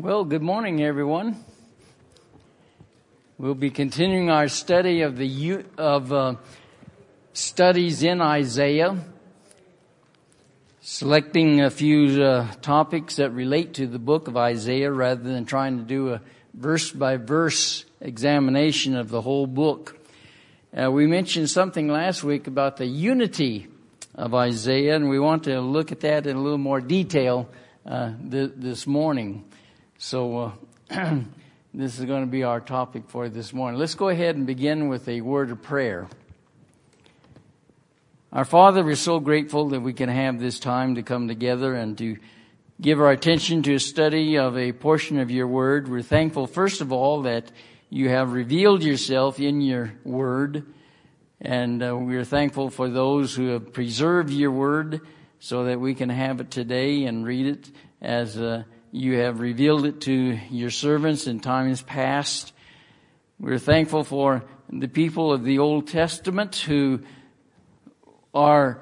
Well, good morning, everyone. We'll be continuing our study of the of uh, studies in Isaiah, selecting a few uh, topics that relate to the book of Isaiah, rather than trying to do a verse by verse examination of the whole book. Uh, we mentioned something last week about the unity of Isaiah, and we want to look at that in a little more detail uh, th- this morning. So, uh, this is going to be our topic for this morning. Let's go ahead and begin with a word of prayer. Our Father, we're so grateful that we can have this time to come together and to give our attention to a study of a portion of your word. We're thankful, first of all, that you have revealed yourself in your word. And uh, we're thankful for those who have preserved your word so that we can have it today and read it as uh, you have revealed it to your servants in times past. We're thankful for the people of the Old Testament who are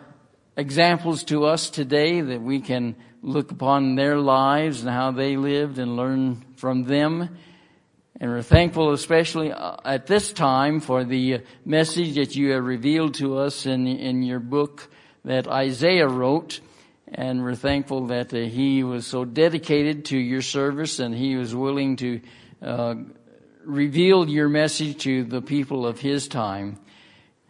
examples to us today that we can look upon their lives and how they lived and learn from them. And we're thankful especially uh, at this time for the message that you have revealed to us in, in your book that Isaiah wrote and we're thankful that uh, he was so dedicated to your service and he was willing to uh, reveal your message to the people of his time.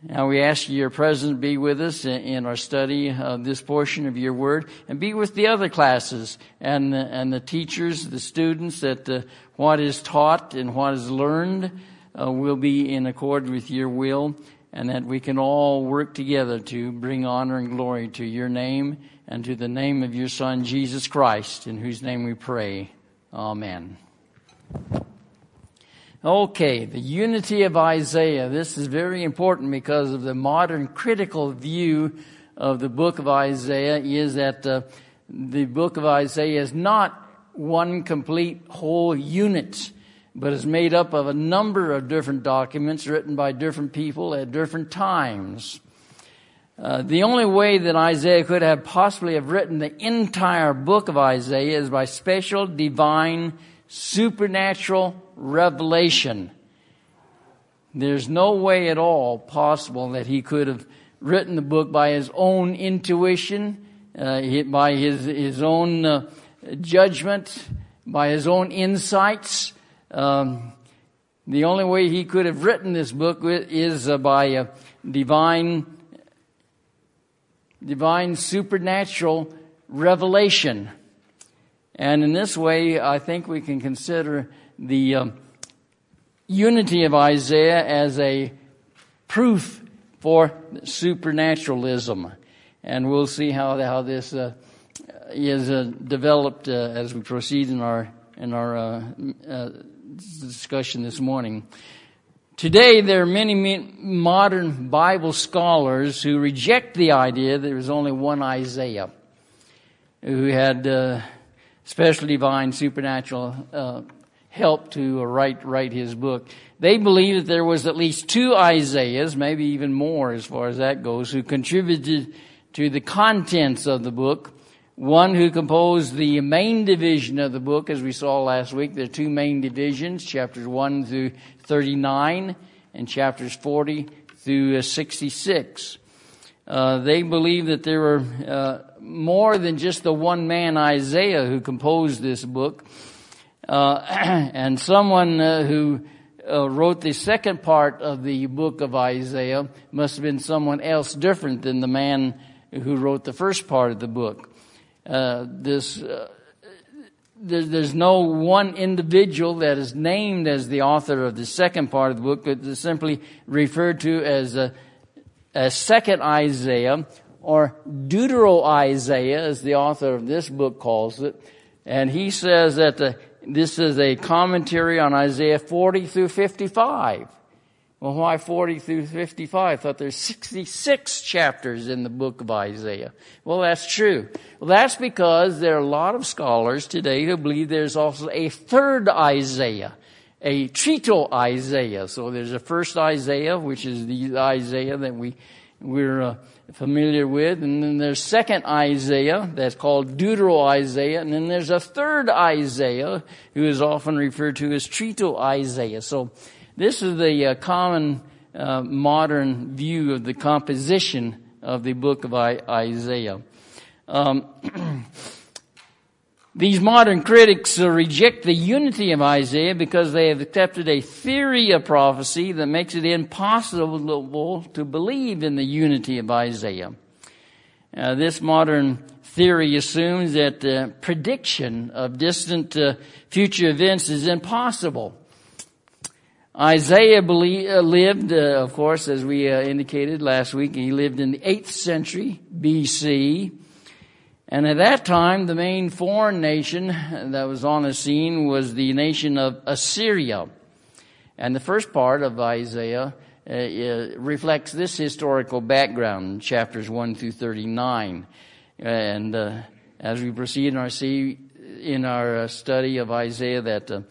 Now we ask your presence be with us in our study of this portion of your word and be with the other classes and the, and the teachers, the students that uh, what is taught and what is learned uh, will be in accord with your will and that we can all work together to bring honor and glory to your name and to the name of your Son, Jesus Christ, in whose name we pray. Amen. Okay, the unity of Isaiah. This is very important because of the modern critical view of the book of Isaiah is that uh, the book of Isaiah is not one complete whole unit, but is made up of a number of different documents written by different people at different times. Uh, the only way that Isaiah could have possibly have written the entire book of Isaiah is by special divine supernatural revelation. There's no way at all possible that he could have written the book by his own intuition, uh, by his his own uh, judgment, by his own insights. Um, the only way he could have written this book is uh, by divine divine supernatural revelation. And in this way, I think we can consider the um, unity of Isaiah as a proof for supernaturalism. And we'll see how, how this uh, is uh, developed uh, as we proceed in our, in our uh, uh, discussion this morning. Today, there are many modern Bible scholars who reject the idea that there was only one Isaiah who had uh, special divine supernatural uh, help to write write his book. They believe that there was at least two Isaiahs, maybe even more as far as that goes, who contributed to the contents of the book. One who composed the main division of the book, as we saw last week. There are two main divisions, chapters 1 through 39 and chapters 40 through uh, 66. Uh, they believe that there were uh, more than just the one man Isaiah who composed this book, uh, and someone uh, who uh, wrote the second part of the book of Isaiah must have been someone else different than the man who wrote the first part of the book. this there's no one individual that is named as the author of the second part of the book, but is simply referred to as a, a second Isaiah or Deutero Isaiah, as the author of this book calls it. And he says that the, this is a commentary on Isaiah 40 through 55. Well, why 40 through 55? I thought there's 66 chapters in the book of Isaiah. Well, that's true. Well, that's because there are a lot of scholars today who believe there's also a third Isaiah, a Trito Isaiah. So there's a first Isaiah, which is the Isaiah that we, we're uh, familiar with. And then there's second Isaiah that's called Deutero Isaiah. And then there's a third Isaiah who is often referred to as Trito Isaiah. So this is the uh, common uh, modern view of the composition of the book of I- Isaiah. Um, These modern critics reject the unity of Isaiah because they have accepted a theory of prophecy that makes it impossible to believe in the unity of Isaiah. Uh, this modern theory assumes that uh, prediction of distant uh, future events is impossible. Isaiah uh, lived, uh, of course, as we uh, indicated last week, he lived in the 8th century BC. And at that time, the main foreign nation that was on the scene was the nation of Assyria. And the first part of Isaiah uh, uh, reflects this historical background, chapters 1 through 39. And uh, as we proceed in our, see, in our study of Isaiah, that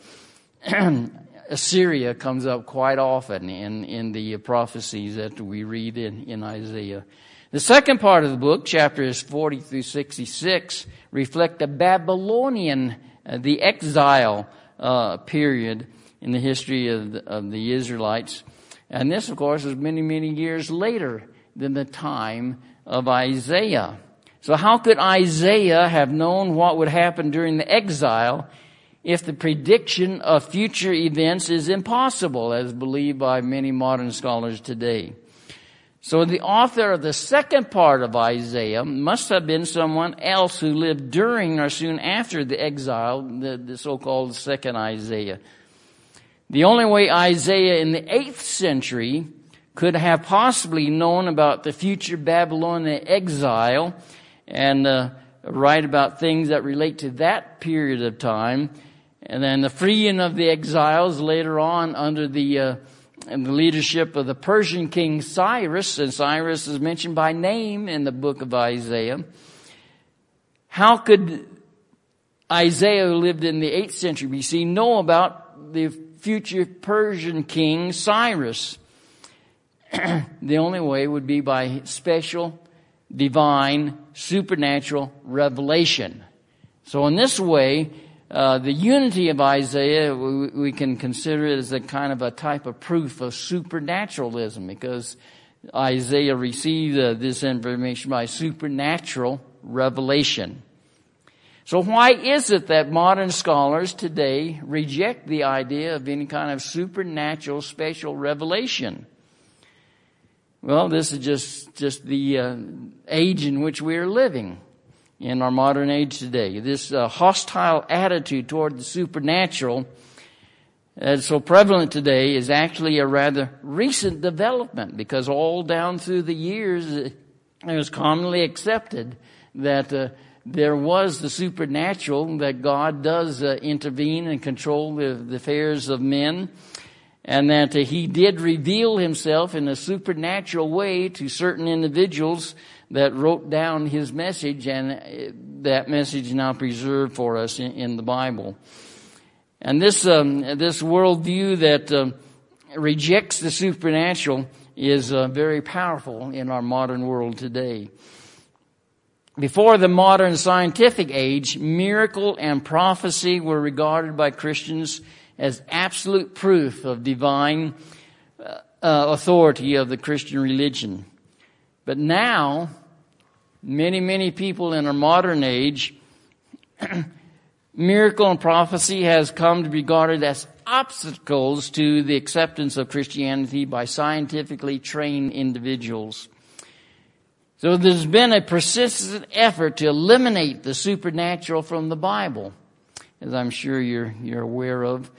Assyria comes up quite often in, in the prophecies that we read in, in Isaiah. The second part of the book, chapters 40 through 66, reflect the Babylonian, uh, the exile uh, period in the history of the, of the Israelites. And this, of course, is many, many years later than the time of Isaiah. So how could Isaiah have known what would happen during the exile if the prediction of future events is impossible, as believed by many modern scholars today? So the author of the second part of Isaiah must have been someone else who lived during or soon after the exile, the, the so-called second Isaiah. The only way Isaiah in the 8th century could have possibly known about the future Babylonian exile and uh, write about things that relate to that period of time, and then the freeing of the exiles later on under the uh, the leadership of the Persian king Cyrus, and Cyrus is mentioned by name in the book of Isaiah. How could Isaiah, who lived in the 8th century BC, know about the future Persian king Cyrus? the only way would be by special, divine, supernatural revelation. So in this way, uh, the unity of Isaiah, we, we, can consider it as a kind of a type of proof of supernaturalism because Isaiah received uh, this information by supernatural revelation. So why is it that modern scholars today reject the idea of any kind of supernatural special revelation? Well, this is just, just the uh, age in which we are living in our modern age today. This uh, hostile attitude toward the supernatural that's so prevalent today is actually a rather recent development because all down through the years it was commonly accepted that uh, there was the supernatural, that God does uh, intervene and control the, the, affairs of men, and that uh, He did reveal Himself in a supernatural way to certain individuals that wrote down his message, and uh, that message is now preserved for us in, in the Bible. And this um, this worldview that uh, rejects the supernatural is uh, very powerful in our modern world today. Before the modern scientific age, miracle and prophecy were regarded by Christians as absolute proof of divine uh, authority of the Christian religion. But now, many, many people in our modern age, miracle and prophecy has come to be regarded as obstacles to the acceptance of Christianity by scientifically trained individuals. So there's been a persistent effort to eliminate the supernatural from the Bible, as I'm sure you're, you're aware of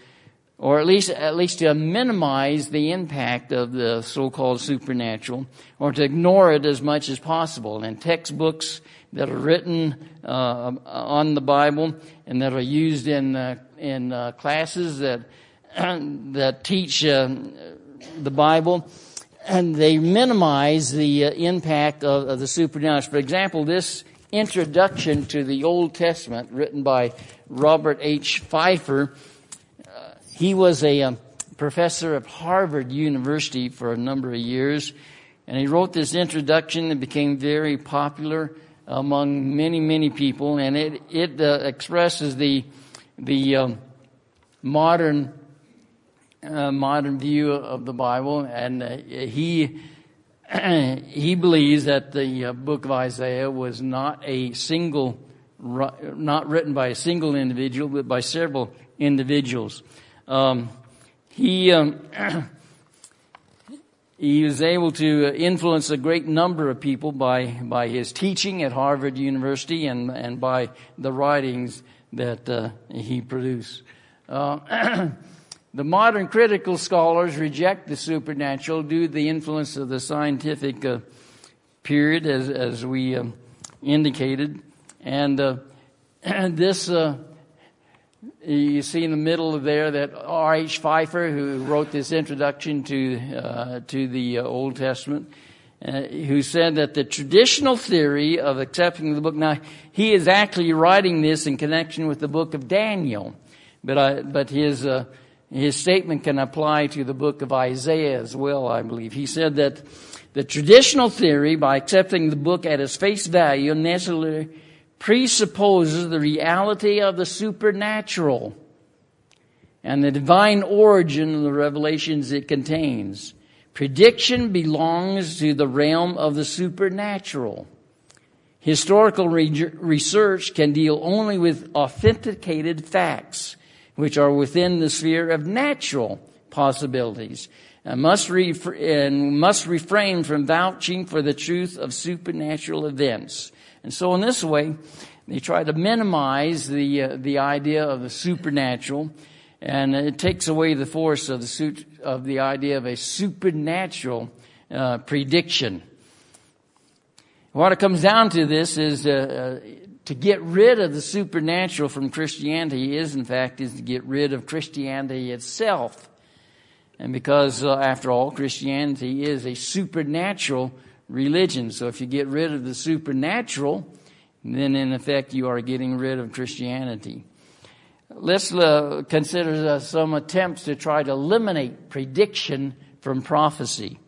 or at least at least to minimize the impact of the so-called supernatural, or to ignore it as much as possible. And textbooks that are written uh, on the Bible and that are used in uh, in uh, classes that that teach uh, the Bible, and they minimize the uh, impact of, of the supernatural. For example, this introduction to the Old Testament, written by Robert H. Pfeiffer he was a um, professor at Harvard University for a number of years, And he wrote this introduction that became very popular among many, many people, and it, it uh, expresses the, the um, modern, uh, modern view of the Bible, and uh, he, he believes that the uh, book of Isaiah was not a single, not written by a single individual, but by several individuals. Um, he, um, he was able to influence a great number of people by, by his teaching at Harvard University and, and by the writings that uh, he produced. Uh, the modern critical scholars reject the supernatural due to the influence of the scientific uh, period, as, as we um, indicated. And, uh, this uh, you see in the middle of there that R.H. Pfeiffer, who wrote this introduction to, uh, to the uh, Old Testament, uh, who said that the traditional theory of accepting the book, now he is actually writing this in connection with the book of Daniel, but, I, but his, uh, his statement can apply to the book of Isaiah as well, I believe. He said that the traditional theory, by accepting the book at its face value, necessarily presupposes the reality of the supernatural and the divine origin of the revelations it contains. Prediction belongs to the realm of the supernatural. Historical re- research can deal only with authenticated facts, which are within the sphere of natural possibilities, and must, and must refrain from vouching for the truth of supernatural events. And so in this way, they try to minimize the, uh, the idea of the supernatural, and it takes away the force of the, of the idea of a supernatural uh, prediction. What it comes down to this is uh, uh, to get rid of the supernatural from Christianity is, in fact, is to get rid of Christianity itself. And because, uh, after all, Christianity is a supernatural religion. So if you get rid of the supernatural, then in effect you are getting rid of Christianity. Let's uh, consider uh, some attempts to try to eliminate prediction from prophecy.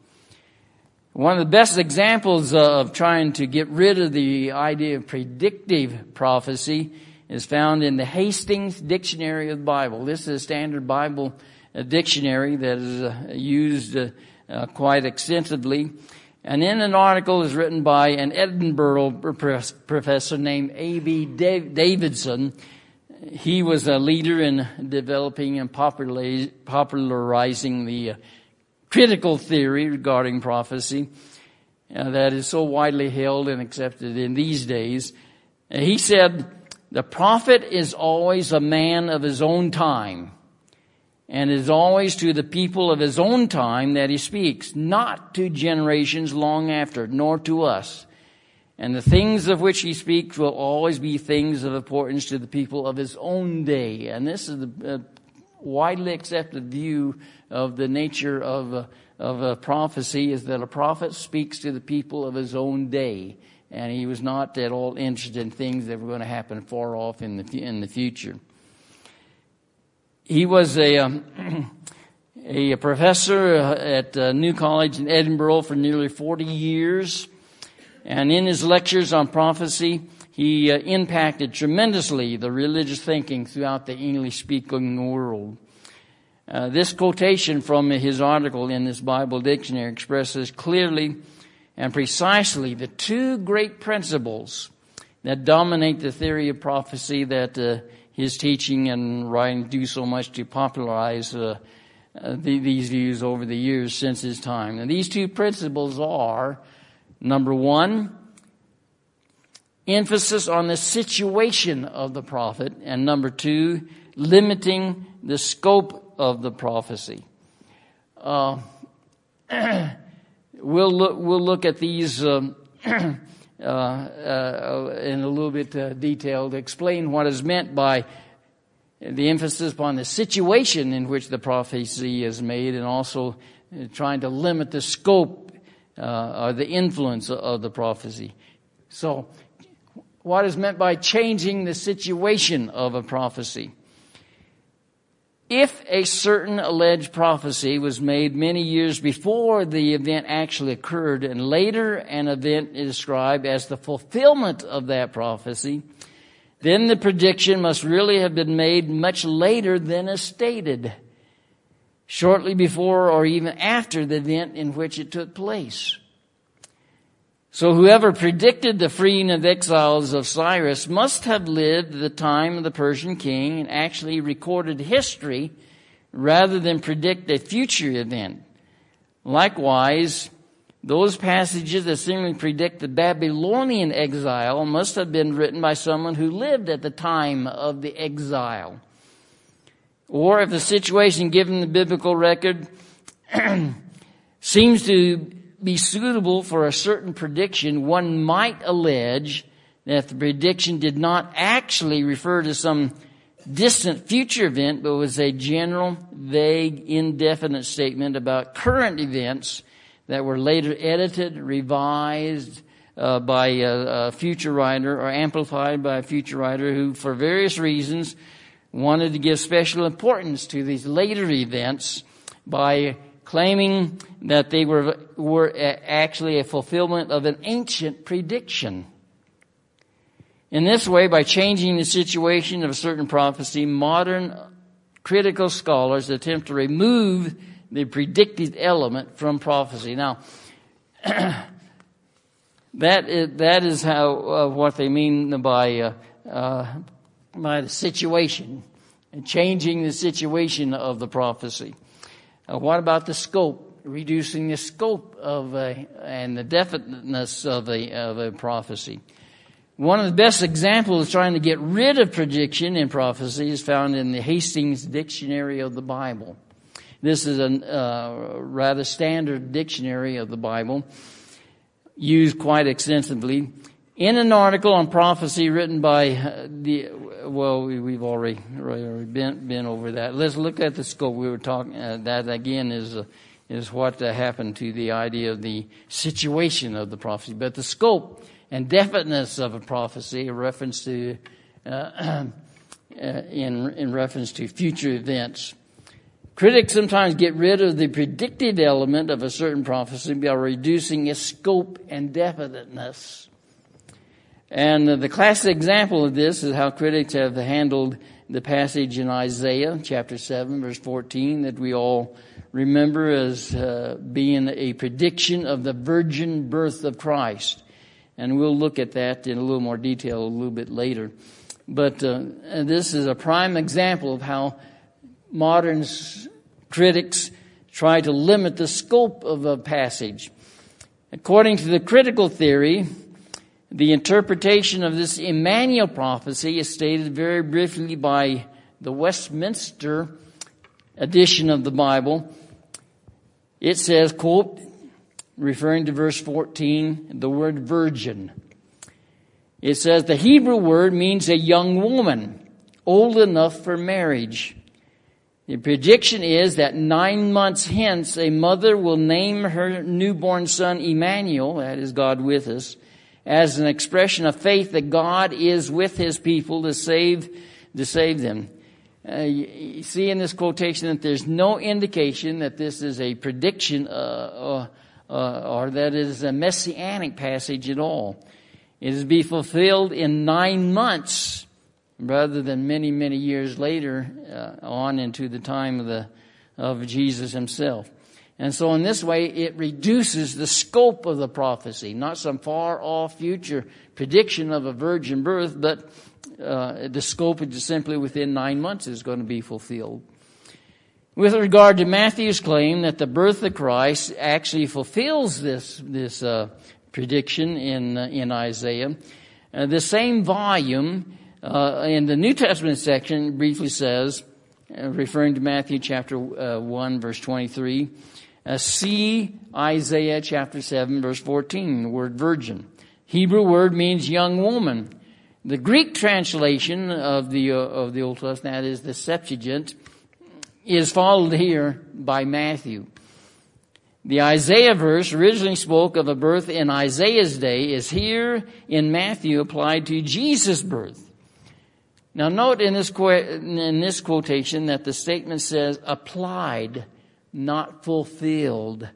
One of the best examples of trying to get rid of the idea of predictive prophecy is found in the Hastings Dictionary of the Bible. This is a standard Bible uh, dictionary that is uh, used uh, quite extensively. And in an article is written by an Edinburgh professor named A.B. Davidson. He was a leader in developing and popularizing the uh, critical theory regarding prophecy uh, that is so widely held and accepted in these days. He said, the prophet is always a man of his own time and it is always to the people of his own time that he speaks, not to generations long after, nor to us. And the things of which he speaks will always be things of importance to the people of his own day. And this is the uh, widely accepted view of the nature of a, of a prophecy is that a prophet speaks to the people of his own day. And he was not at all interested in things that were going to happen far off in the, in the future. He was a, um, a professor at uh, New College in Edinburgh for nearly 40 years. And in his lectures on prophecy, he uh, impacted tremendously the religious thinking throughout the English speaking world. Uh, this quotation from his article in this Bible dictionary expresses clearly and precisely the two great principles that dominate the theory of prophecy that uh, his teaching and writing do so much to popularize uh, uh, the, these views over the years since his time. And these two principles are number one, emphasis on the situation of the prophet, and number two, limiting the scope of the prophecy. Uh, we'll look. We'll look at these um, in a little bit uh, detail to explain what is meant by the emphasis upon the situation in which the prophecy is made and also trying to limit the scope uh, or the influence of the prophecy. So, what is meant by changing the situation of a prophecy? If a certain alleged prophecy was made many years before the event actually occurred and later an event is described as the fulfillment of that prophecy, then the prediction must really have been made much later than is stated, shortly before or even after the event in which it took place. So whoever predicted the freeing of exiles of Cyrus must have lived the time of the Persian king and actually recorded history rather than predict a future event. Likewise, those passages that seemingly predict the Babylonian exile must have been written by someone who lived at the time of the exile. Or if the situation given the biblical record seems to be suitable for a certain prediction, one might allege that the prediction did not actually refer to some distant future event, but was a general, vague, indefinite statement about current events that were later edited, revised uh, by a, a future writer or amplified by a future writer who, for various reasons, wanted to give special importance to these later events by claiming that they were, were actually a fulfillment of an ancient prediction. In this way, by changing the situation of a certain prophecy, modern critical scholars attempt to remove the predicted element from prophecy. Now, that is, that is how uh, what they mean by uh, uh, by the situation and changing the situation of the prophecy. Uh, what about the scope? Reducing the scope of a, and the definiteness of a, of a prophecy. One of the best examples of trying to get rid of prediction in prophecy is found in the Hastings Dictionary of the Bible. This is a uh, rather standard dictionary of the Bible, used quite extensively. In an article on prophecy written by uh, the well, we, have already, already been, been over that. Let's look at the scope. We were talking, uh, that again is, uh, is what uh, happened to the idea of the situation of the prophecy. But the scope and definiteness of a prophecy, a reference to, uh, uh, in, in reference to future events. Critics sometimes get rid of the predicted element of a certain prophecy by reducing its scope and definiteness. And the classic example of this is how critics have handled the passage in Isaiah chapter 7 verse 14 that we all remember as uh, being a prediction of the virgin birth of Christ. And we'll look at that in a little more detail a little bit later. But uh, this is a prime example of how modern critics try to limit the scope of a passage. According to the critical theory, the interpretation of this Emmanuel prophecy is stated very briefly by the Westminster edition of the Bible. It says, quote, referring to verse 14, the word virgin. It says the Hebrew word means a young woman, old enough for marriage. The prediction is that nine months hence a mother will name her newborn son Emmanuel, that is God with us, as an expression of faith that God is with his people to save, to save them. Uh, you see in this quotation that there's no indication that this is a prediction uh, uh, uh or that it is a messianic passage at all. It is to be fulfilled in nine months rather than many, many years later uh, on into the time of the of Jesus himself. And so in this way, it reduces the scope of the prophecy, not some far off future prediction of a virgin birth, but uh, the scope is simply within nine months is going to be fulfilled. With regard to Matthew's claim that the birth of Christ actually fulfills this, this uh, prediction in, uh, in Isaiah, uh, the same volume uh, in the New Testament section briefly says, uh, referring to Matthew chapter 1 verse 23, uh, see Isaiah chapter 7 verse 14, the word virgin. Hebrew word means young woman. The Greek translation of the, uh, of the Old Testament, that is the Septuagint, is followed here by Matthew. The Isaiah verse originally spoke of a birth in Isaiah's day is here in Matthew applied to Jesus' birth. Now note in this, in this quotation that the statement says applied, not fulfilled.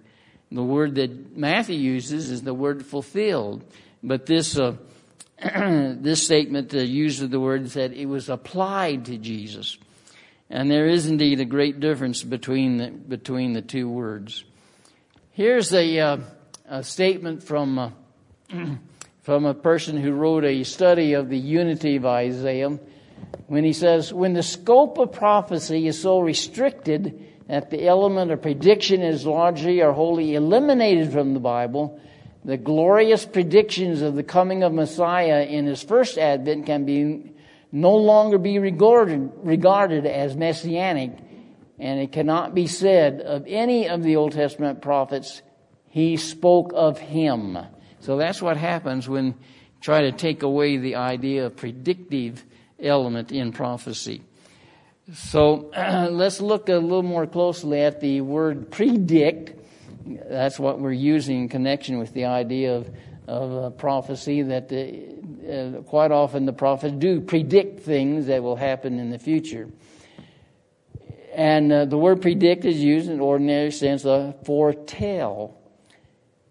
The word that Matthew uses is the word fulfilled. But this, uh, this statement uh, uses the word said it was applied to Jesus. And there is indeed a great difference between the, between the two words. Here's a, uh, a statement from, uh, from a person who wrote a study of the unity of Isaiah when he says, when the scope of prophecy is so restricted that the element of prediction is largely or wholly eliminated from the Bible, the glorious predictions of the coming of Messiah in his first advent can be no longer be regarded, regarded as messianic, and it cannot be said of any of the Old Testament prophets, he spoke of him. So that's what happens when you try to take away the idea of predictive element in prophecy. So let's look a little more closely at the word predict. That's what we're using in connection with the idea of, of prophecy that the, uh, quite often the prophets do predict things that will happen in the future. And uh, the word predict is used in ordinary sense of foretell.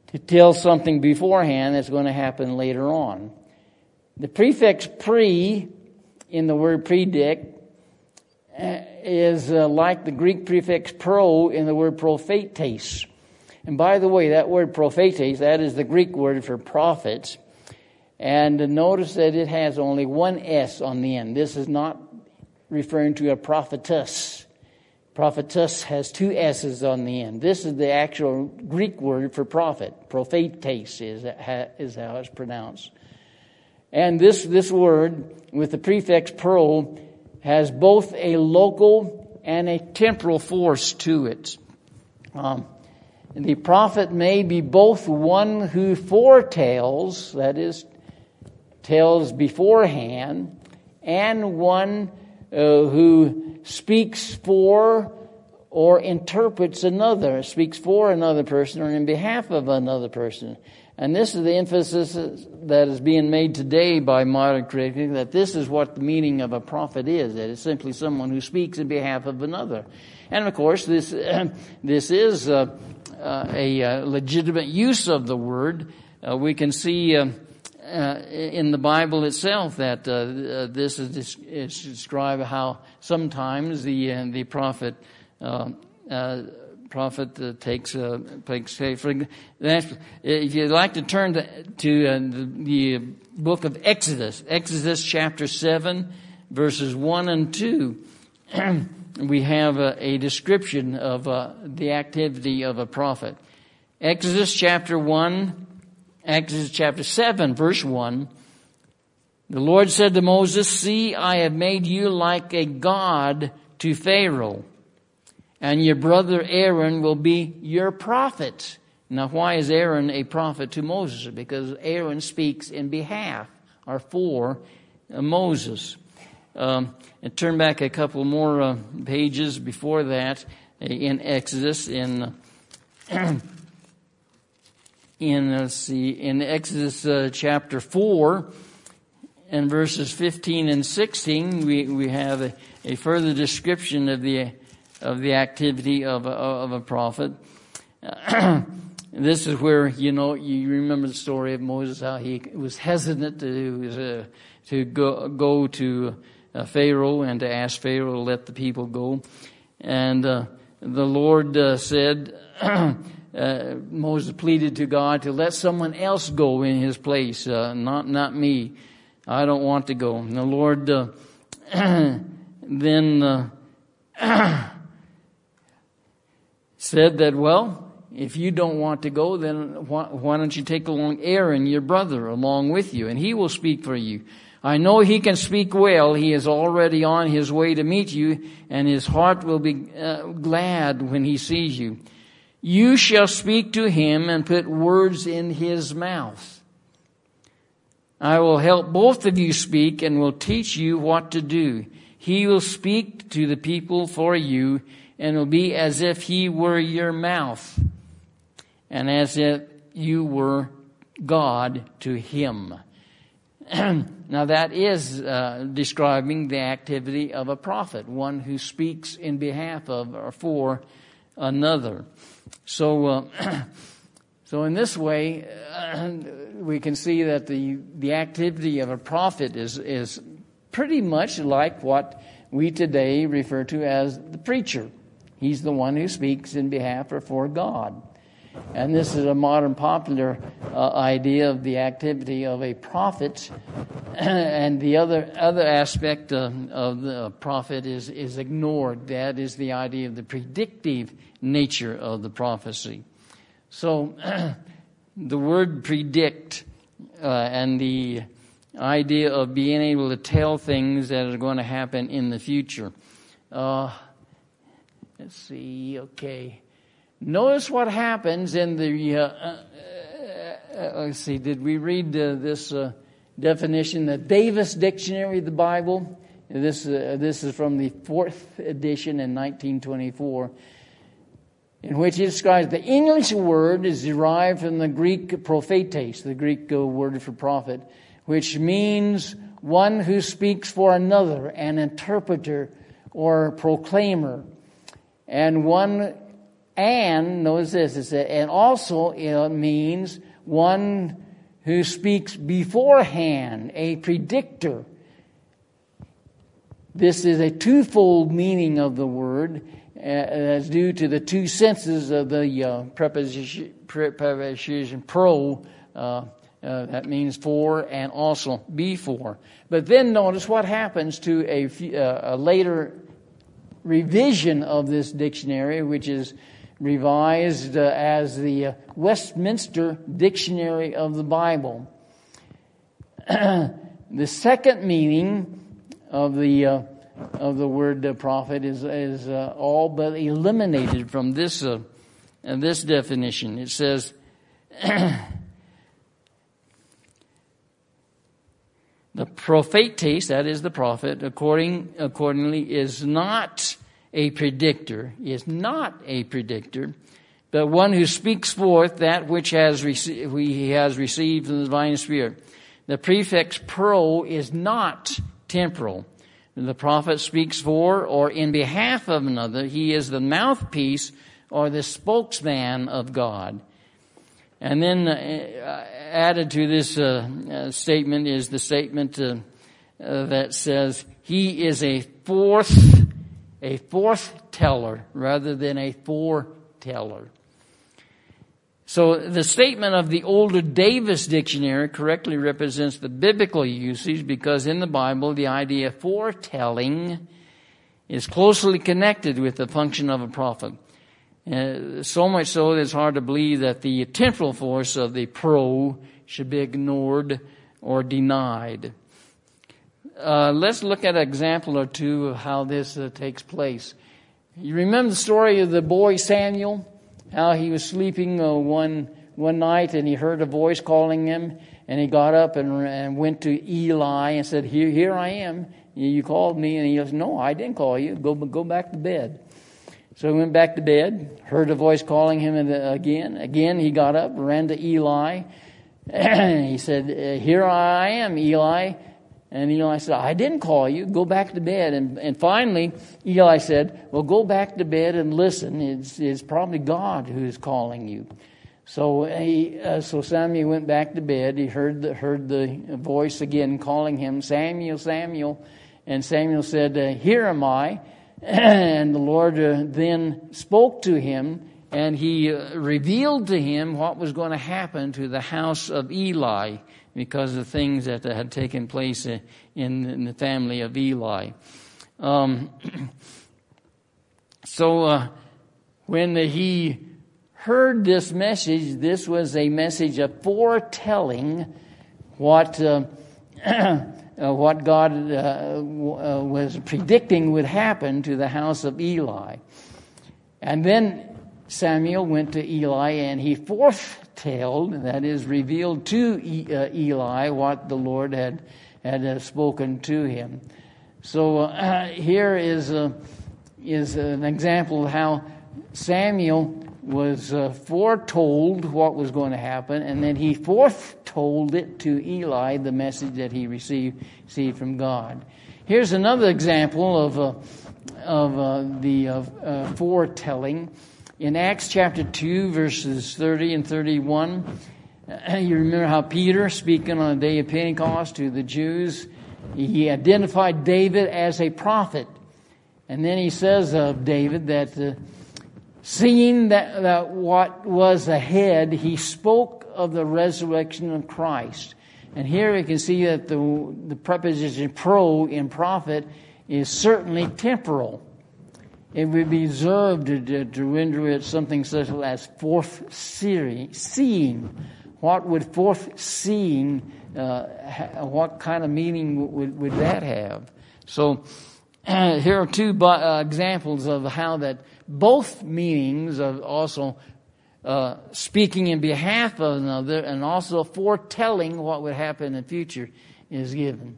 To tell something beforehand that's going to happen later on. The prefix pre in the word predict is uh, like the Greek prefix pro in the word prophetes. And by the way, that word prophetes, that is the Greek word for prophets. And notice that it has only one S on the end. This is not referring to a prophetess. Prophetess has two S's on the end. This is the actual Greek word for prophet. Prophetes is, is how it's pronounced. And this, this word with the prefix pro has both a local and a temporal force to it. Um, the prophet may be both one who foretells, that is, tells beforehand, and one uh, who speaks for or interprets another, speaks for another person or in behalf of another person. And this is the emphasis that is being made today by modern critics that this is what the meaning of a prophet is, that it's simply someone who speaks in behalf of another. And of course, this, this is uh, uh, a, a, legitimate use of the word. Uh, we can see uh, uh, in the Bible itself that uh, uh, this is, is described how sometimes the uh, the prophet prophet takes takes say for if you'd like to turn to, to the, the, book of Exodus Exodus chapter seven verses one and two. we have a, a description of uh, the activity of a prophet. Exodus chapter 1, Exodus chapter 7, verse 1. The Lord said to Moses, See, I have made you like a God to Pharaoh, and your brother Aaron will be your prophet. Now, why is Aaron a prophet to Moses? Because Aaron speaks in behalf or for uh, Moses. Um, and turn back a couple more uh, pages before that in Exodus in in let's see in Exodus uh, chapter four and verses fifteen and sixteen, we we have a, a further description of the of the activity of a, of a prophet. this is where you know you remember the story of Moses how he was hesitant to uh, to go go to uh, Pharaoh and to ask Pharaoh to let the people go, and uh, the Lord uh, said. uh, Moses pleaded to God to let someone else go in his place, uh, not not me. I don't want to go. And the Lord then said that, well, if you don't want to go, then why, don't you take along Aaron, your brother, along with you, and he will speak for you. I know he can speak well. He is already on his way to meet you, and his heart will be uh, glad when he sees you. You shall speak to him and put words in his mouth. I will help both of you speak and will teach you what to do. He will speak to the people for you and it'll be as if he were your mouth and as if you were God to him. now that is uh, describing the activity of a prophet, one who speaks in behalf of or for another. So, uh, so in this way, we can see that the the activity of a prophet is is pretty much like what we today refer to as the preacher. He's the one who speaks in behalf or for God. And this is a modern popular uh, idea of the activity of a prophet. and the other, other aspect uh, of the prophet is, is ignored. That is the idea of the predictive nature of the prophecy. So the word predict uh, and the idea of being able to tell things that are going to happen in the future. Uh, let's see, okay. Notice what happens in the. Uh, uh, uh, let's see, did we read this uh, definition? The Davis Dictionary of the Bible. This, uh, this is from the fourth edition in 1924, in which it describes the English word is derived from the Greek prophetes, the Greek uh, word for prophet, which means one who speaks for another, an interpreter or proclaimer, and one and notice this, it and also it means one who speaks beforehand, a predictor. This is a twofold meaning of the word, uh, as due to the two senses of the uh, preposition, preposition pro. Uh, uh, that means for and also before. But then notice what happens to a, uh, a later revision of this dictionary, which is revised uh, as the uh, Westminster Dictionary of the Bible. the second meaning of the uh, of the word uh, prophet is is uh, all but eliminated from this this definition. It says. The prophetes, that is the prophet, according, accordingly, is not a predictor, is not a predictor, but one who speaks forth that which has rece- he has received from the divine spirit. The prefix pro is not temporal. The prophet speaks for or in behalf of another. He is the mouthpiece or the spokesman of God. And then uh, added to this uh, uh, statement is the statement uh, uh, that says, He is a forth a forth teller rather than a foreteller. So the statement of the older Davis dictionary correctly represents the biblical usage because in the Bible the idea of foretelling is closely connected with the function of a prophet. Uh, so much so that it's hard to believe that the temporal force of the pro should be ignored or denied. Uh, let's look at an example or two of how this uh, takes place. You remember the story of the boy Samuel? How he was sleeping uh, one one night and he heard a voice calling him, and he got up and, and went to Eli and said, "Here, here I am. You called me." And he goes, "No, I didn't call you. Go, go back to bed." So he went back to bed, heard a voice calling him again. Again, he got up, ran to Eli. And he said, "Here I am, Eli." And Eli said, I didn't call you. Go back to bed. And, and finally, Eli said, Well, go back to bed and listen. It's, it's probably God who is calling you. So, he, uh, so Samuel went back to bed. He heard the, heard the voice again calling him, Samuel, Samuel. And Samuel said, uh, Here am I. and the Lord uh, then spoke to him and he uh, revealed to him what was going to happen to the house of Eli because of things that had taken place in, in the family of Eli. Um, so uh, when he heard this message, this was a message of foretelling what. Uh, what God uh, uh, was predicting would happen to the house of Eli. And then Samuel went to Eli and he foretold, that is, revealed to uh, Eli what the Lord had, had uh, spoken to him. So uh, here is, a, is an example of how Samuel was uh, foretold what was going to happen, and then he foretold it to Eli, the message that he received, received from God. Here's another example of, uh, of uh, the uh, foretelling. In Acts chapter 2, verses 30 and 31, uh, you remember how Peter, speaking on the day of Pentecost to the Jews, he identified David as a prophet. And then he says of David that uh, seeing that, that what was ahead, he spoke of the resurrection of Christ. And here we can see that the, the preposition pro in prophet is certainly temporal. It would be observed to, to, render it something such as forth seeing. What would forth seeing, uh, ha, what kind of meaning would, would that have? So, here are two uh, examples of how that both meanings of also uh, speaking in behalf of another and also foretelling what would happen in the future is given.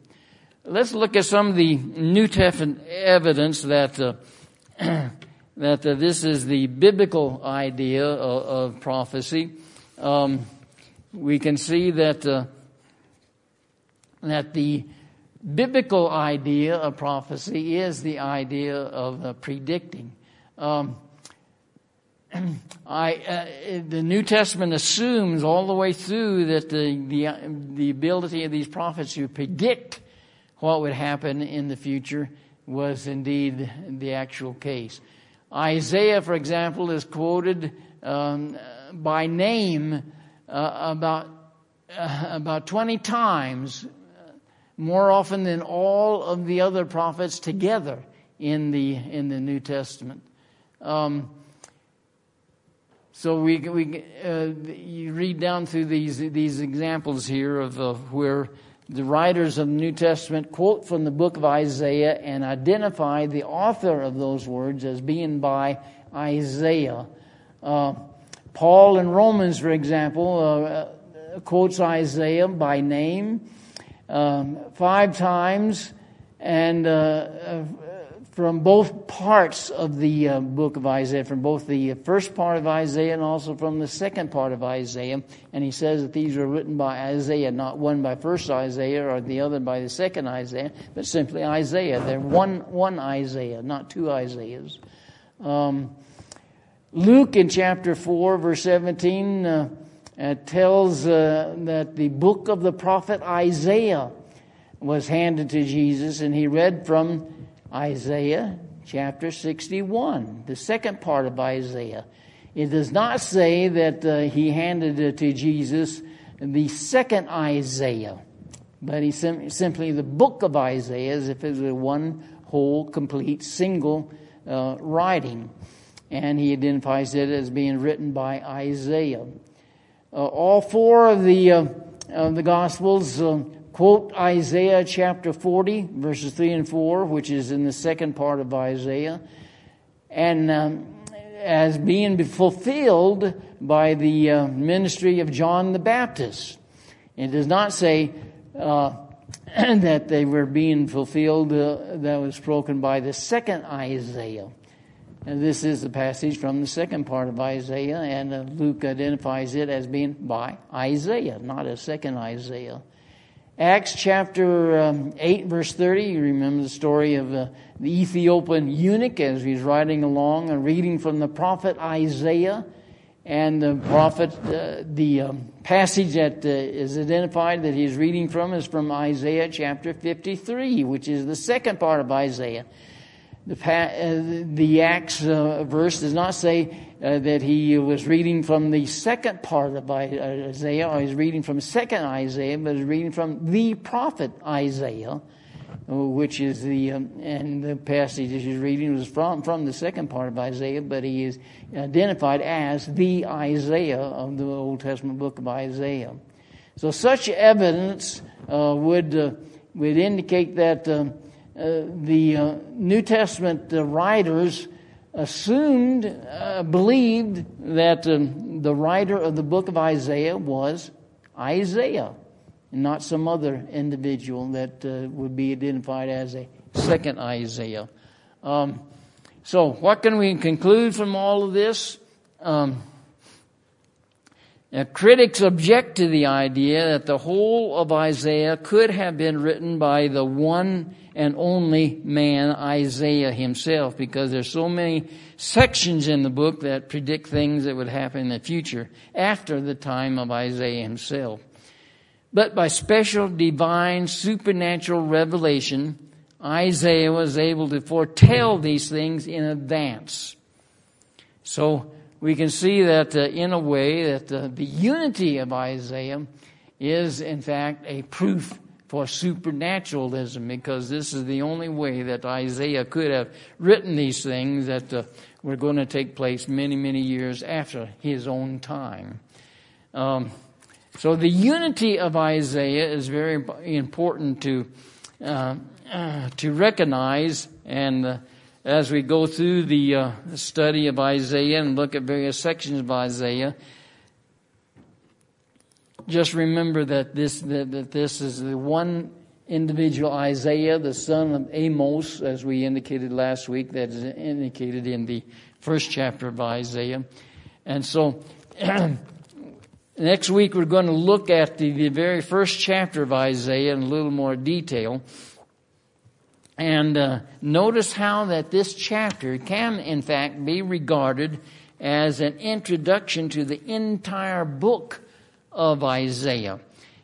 Let's look at some of the New Testament evidence that uh, that uh, this is the biblical idea of, of prophecy. Um, we can see that uh, that the biblical idea of prophecy is the idea of uh, predicting. Um, I, uh, the New Testament assumes all the way through that the, the, the ability of these prophets to predict what would happen in the future was indeed the actual case. Isaiah, for example, is quoted um, by name uh, about, uh, about 20 times, more often than all of the other prophets together in the, in the New Testament. Um, so we, we uh, you read down through these these examples here of uh, where the writers of the New Testament quote from the book of Isaiah and identify the author of those words as being by Isaiah. Uh, Paul in Romans, for example, uh, quotes Isaiah by name um, five times, and uh, from both parts of the uh, book of Isaiah, from both the first part of Isaiah and also from the second part of Isaiah. And he says that these were written by Isaiah, not one by first Isaiah or the other by the second Isaiah, but simply Isaiah. They're one, one Isaiah, not two Isaiahs. Um, Luke in chapter 4, verse 17, uh, uh, tells uh, that the book of the prophet Isaiah was handed to Jesus, and he read from Isaiah chapter 61, the second part of Isaiah. It does not say that uh, he handed it to Jesus the second Isaiah, but he sim- simply the book of Isaiah as if it was one whole, complete, single uh, writing. And he identifies it as being written by Isaiah. Uh, all four of the, uh, of the Gospels uh, quote Isaiah chapter 40, verses 3 and 4, which is in the second part of Isaiah, and um, as being fulfilled by the uh, ministry of John the Baptist. It does not say uh, that they were being fulfilled, uh, that was spoken by the second Isaiah. And this is the passage from the second part of Isaiah, and uh, Luke identifies it as being by Isaiah, not a second Isaiah. Acts chapter um, 8, verse 30, you remember the story of uh, the Ethiopian eunuch as he's riding along and reading from the prophet Isaiah. And the prophet, uh, the um, passage that uh, is identified that he's reading from is from Isaiah chapter 53, which is the second part of Isaiah. The, uh, the Acts uh, verse does not say uh, that he was reading from the second part of Isaiah, or he's reading from second Isaiah, but he's reading from the prophet Isaiah, which is the um, and the passage that he's reading was from from the second part of Isaiah, but he is identified as the Isaiah of the Old Testament book of Isaiah. So such evidence uh, would uh, would indicate that. Um, uh, the uh, New Testament writers assumed, uh, believed that um, the writer of the book of Isaiah was Isaiah, and not some other individual that uh, would be identified as a second Isaiah. Um, so, what can we conclude from all of this? um, now, critics object to the idea that the whole of Isaiah could have been written by the one and only man, Isaiah himself, because there's so many sections in the book that predict things that would happen in the future after the time of Isaiah himself. But by special divine supernatural revelation, Isaiah was able to foretell these things in advance. So we can see that uh, in a way that uh, the unity of Isaiah is in fact a proof for supernaturalism because this is the only way that Isaiah could have written these things that uh, were going to take place many, many years after his own time. Um, so the unity of Isaiah is very important to uh, uh, to recognize, and uh, as we go through the uh, study of Isaiah and look at various sections of Isaiah, just remember that this that, that this is the one individual Isaiah, the son of Amos, as we indicated last week, that is indicated in the first chapter of Isaiah. And so, next week we're going to look at the, the very first chapter of Isaiah in a little more detail. And uh, notice how that this chapter can, in fact, be regarded as an introduction to the entire book of Isaiah.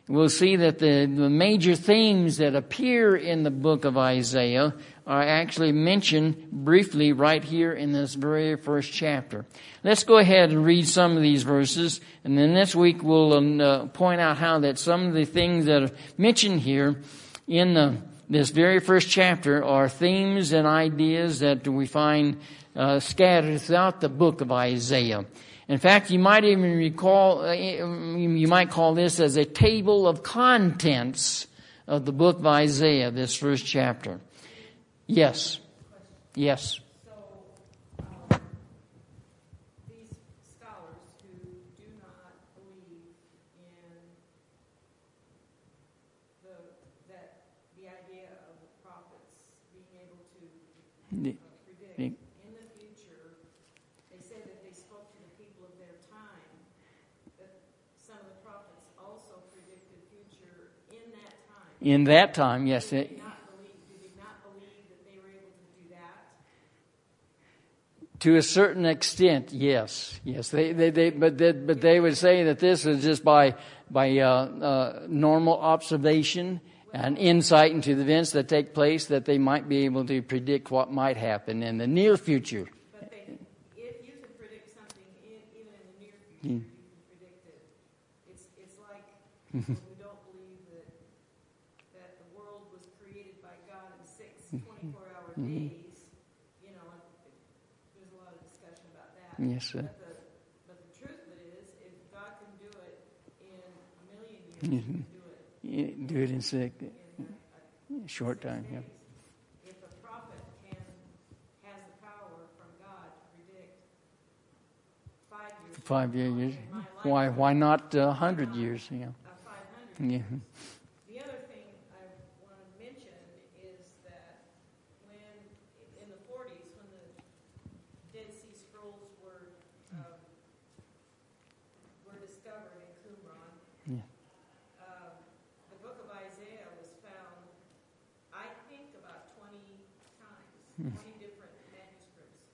We'll see that the, the major themes that appear in the book of Isaiah are actually mentioned briefly right here in this very first chapter. Let's go ahead and read some of these verses, and then next week we'll uh, point out how that some of the things that are mentioned here in the this very first chapter are themes and ideas that we find uh, scattered throughout the book of Isaiah. In fact, you might even recall, uh, you might call this as a table of contents of the book of Isaiah, this first chapter. Yes. Yes. the, in the future, they said that they spoke to the people of their time, but some of the prophets also predicted future in that time. In that time, yes. Did they did not believe that they were able to do that? To a certain extent, yes, yes. They, they, they but, they, but they would say that this is just by by uh, uh, normal observation and insight into the events that take place that they might be able to predict what might happen in the near future. But they, if you can predict something in, even in the near future, mm. you can predict it. It's, it's like mm-hmm. who don't believe that, that the world was created by God in 6 mm-hmm. 24 hour mm-hmm. days. You know, there's a lot of discussion about that. Yes, sir. But the, but the truth of it is, if God can do it in a million years, mm-hmm do it in six, short time. Yeah. If a prophet can, has the power from God to predict five years, why why not a hundred years? Yeah. Yeah.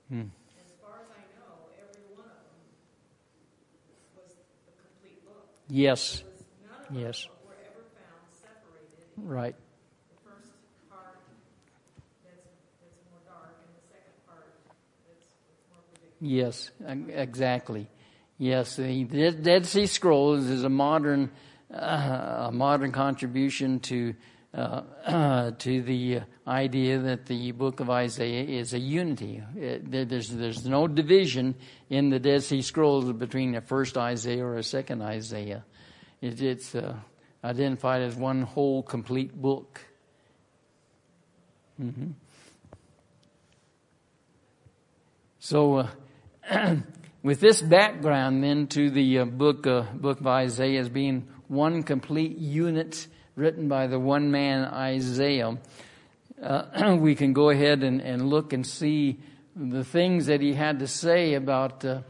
Hmm. As far as I know, every one of them was the complete book. Yes. yes. Right. The first part that's, that's more dark, and the second part that's, that's Yes. Right. Yes, exactly. Yes, the Dead Sea Scrolls is a modern, uh, a modern contribution to uh, to the idea that the book of Isaiah is a unity. It, there's, there's no division in the Dead Sea Scrolls between a first Isaiah or a second Isaiah. It, it's uh, identified as one whole, complete book. Mm-hmm. So, uh, with this background, then, to the uh, book uh, book of Isaiah as being one complete unit written by the one man Isaiah, uh, we can go ahead and, and look and see the things that he had to say about uh,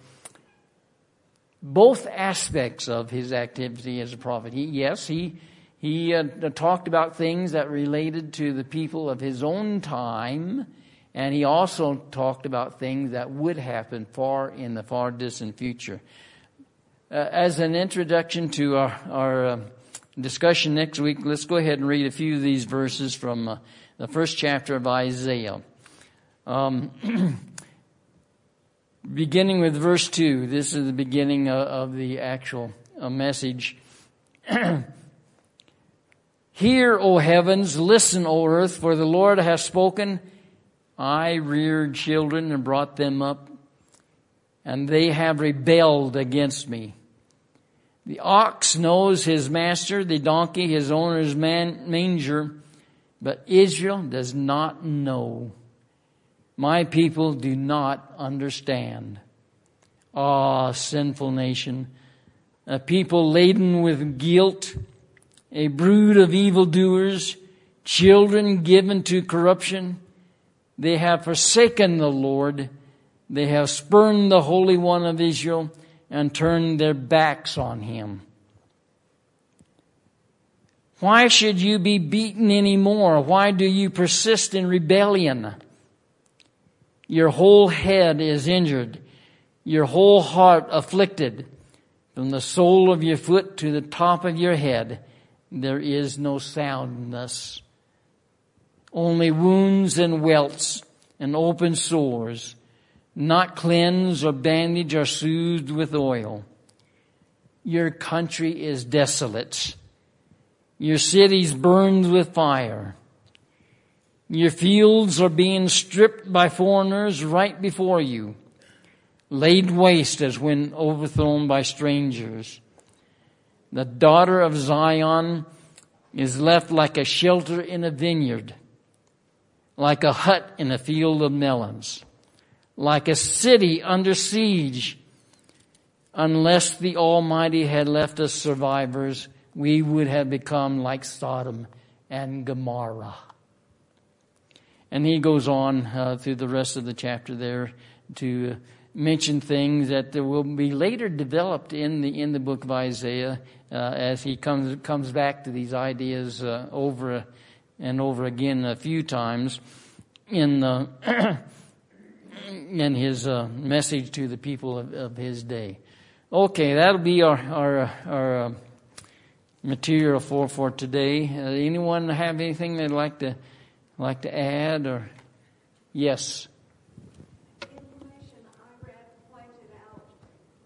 both aspects of his activity as a prophet. He, yes, he, he uh, talked about things that related to the people of his own time, and he also talked about things that would happen far in the far distant future. Uh, as an introduction to our, our uh, discussion next week, let's go ahead and read a few of these verses from uh, the first chapter of Isaiah. Um, beginning with verse 2, this is the beginning of, of the actual uh, message. Hear, O heavens, listen, O earth, for the Lord has spoken. I reared children and brought them up, and they have rebelled against me. The ox knows his master, the donkey his owner's man, manger, but Israel does not know. My people do not understand. Ah, sinful nation, a people laden with guilt, a brood of evildoers, children given to corruption. They have forsaken the Lord. They have spurned the Holy One of Israel and turned their backs on him. Why should you be beaten anymore? Why do you persist in rebellion? Your whole head is injured, your whole heart afflicted. From the sole of your foot to the top of your head, there is no soundness. Only wounds and welts and open sores, not cleansed or bandaged or soothed with oil. Your country is desolate. Your cities burned with fire. Your fields are being stripped by foreigners right before you, laid waste as when overthrown by strangers. The daughter of Zion is left like a shelter in a vineyard, like a hut in a field of melons, like a city under siege. Unless the Almighty had left us survivors, we would have become like Sodom and Gomorrah. And he goes on uh, through the rest of the chapter there to mention things that will be later developed in the in the book of Isaiah uh, as he comes comes back to these ideas uh, over and over again a few times in the in his uh, message to the people of, of, his day. Okay, that'll be our our our uh, material for for today. Uh, anyone have anything they'd like to like to add or yes? Information I read pointed out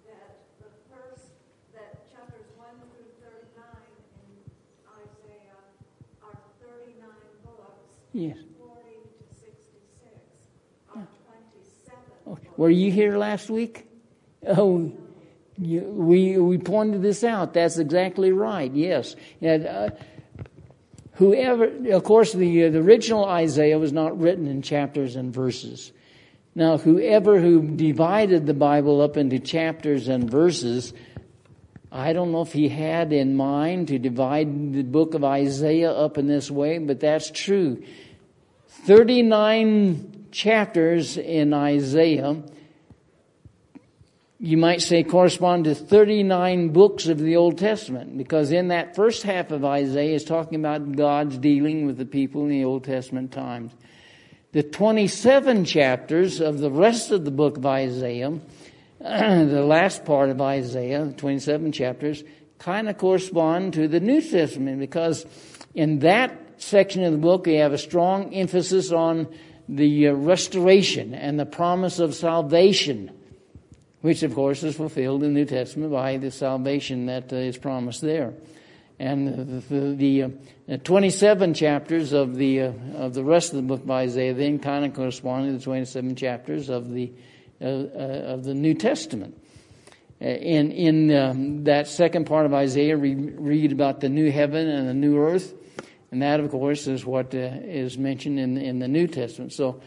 that the first that chapters one through thirty-nine in Isaiah are thirty-nine books. Yes. Forty to sixty-six are twenty-seven. Oh, were you here last week? Oh, you, we we pointed this out. That's exactly right. Yes. And, uh, whoever, of course, the, uh, the original Isaiah was not written in chapters and verses. Now, whoever who divided the Bible up into chapters and verses, I don't know if he had in mind to divide the book of Isaiah up in this way, but that's true. 39 chapters in Isaiah you might say correspond to 39 books of the Old Testament because in that first half of Isaiah is talking about God's dealing with the people in the Old Testament times. The 27 chapters of the rest of the book of Isaiah, the last part of Isaiah, the 27 chapters, kind of correspond to the New Testament because in that section of the book we have a strong emphasis on the uh, restoration and the promise of salvation which of course is fulfilled in the New Testament by the salvation that uh, promised there. And the, uh, 27 chapters of the of the rest of the book of Isaiah then kind of correspond to the 27 chapters of the of the New Testament. In in um, that second part of Isaiah, we read about the new heaven and the new earth, and that, of course, is what is mentioned in in the New Testament. So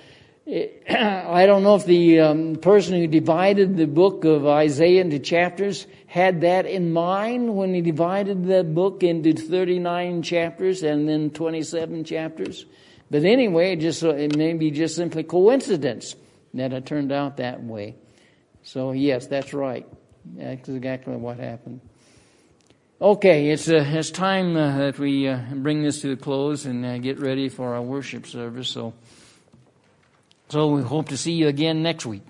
I don't know if the um, person who divided the book of Isaiah into chapters had that in mind when he divided the book into 39 chapters and then 27 chapters. But anyway, it just it may be just simply coincidence that it turned out that way. So yes, that's right. That's exactly what happened. Okay, it's uh, it's time uh, that we uh, bring this to a close and uh, get ready for our worship service. So, so we hope to see you again next week.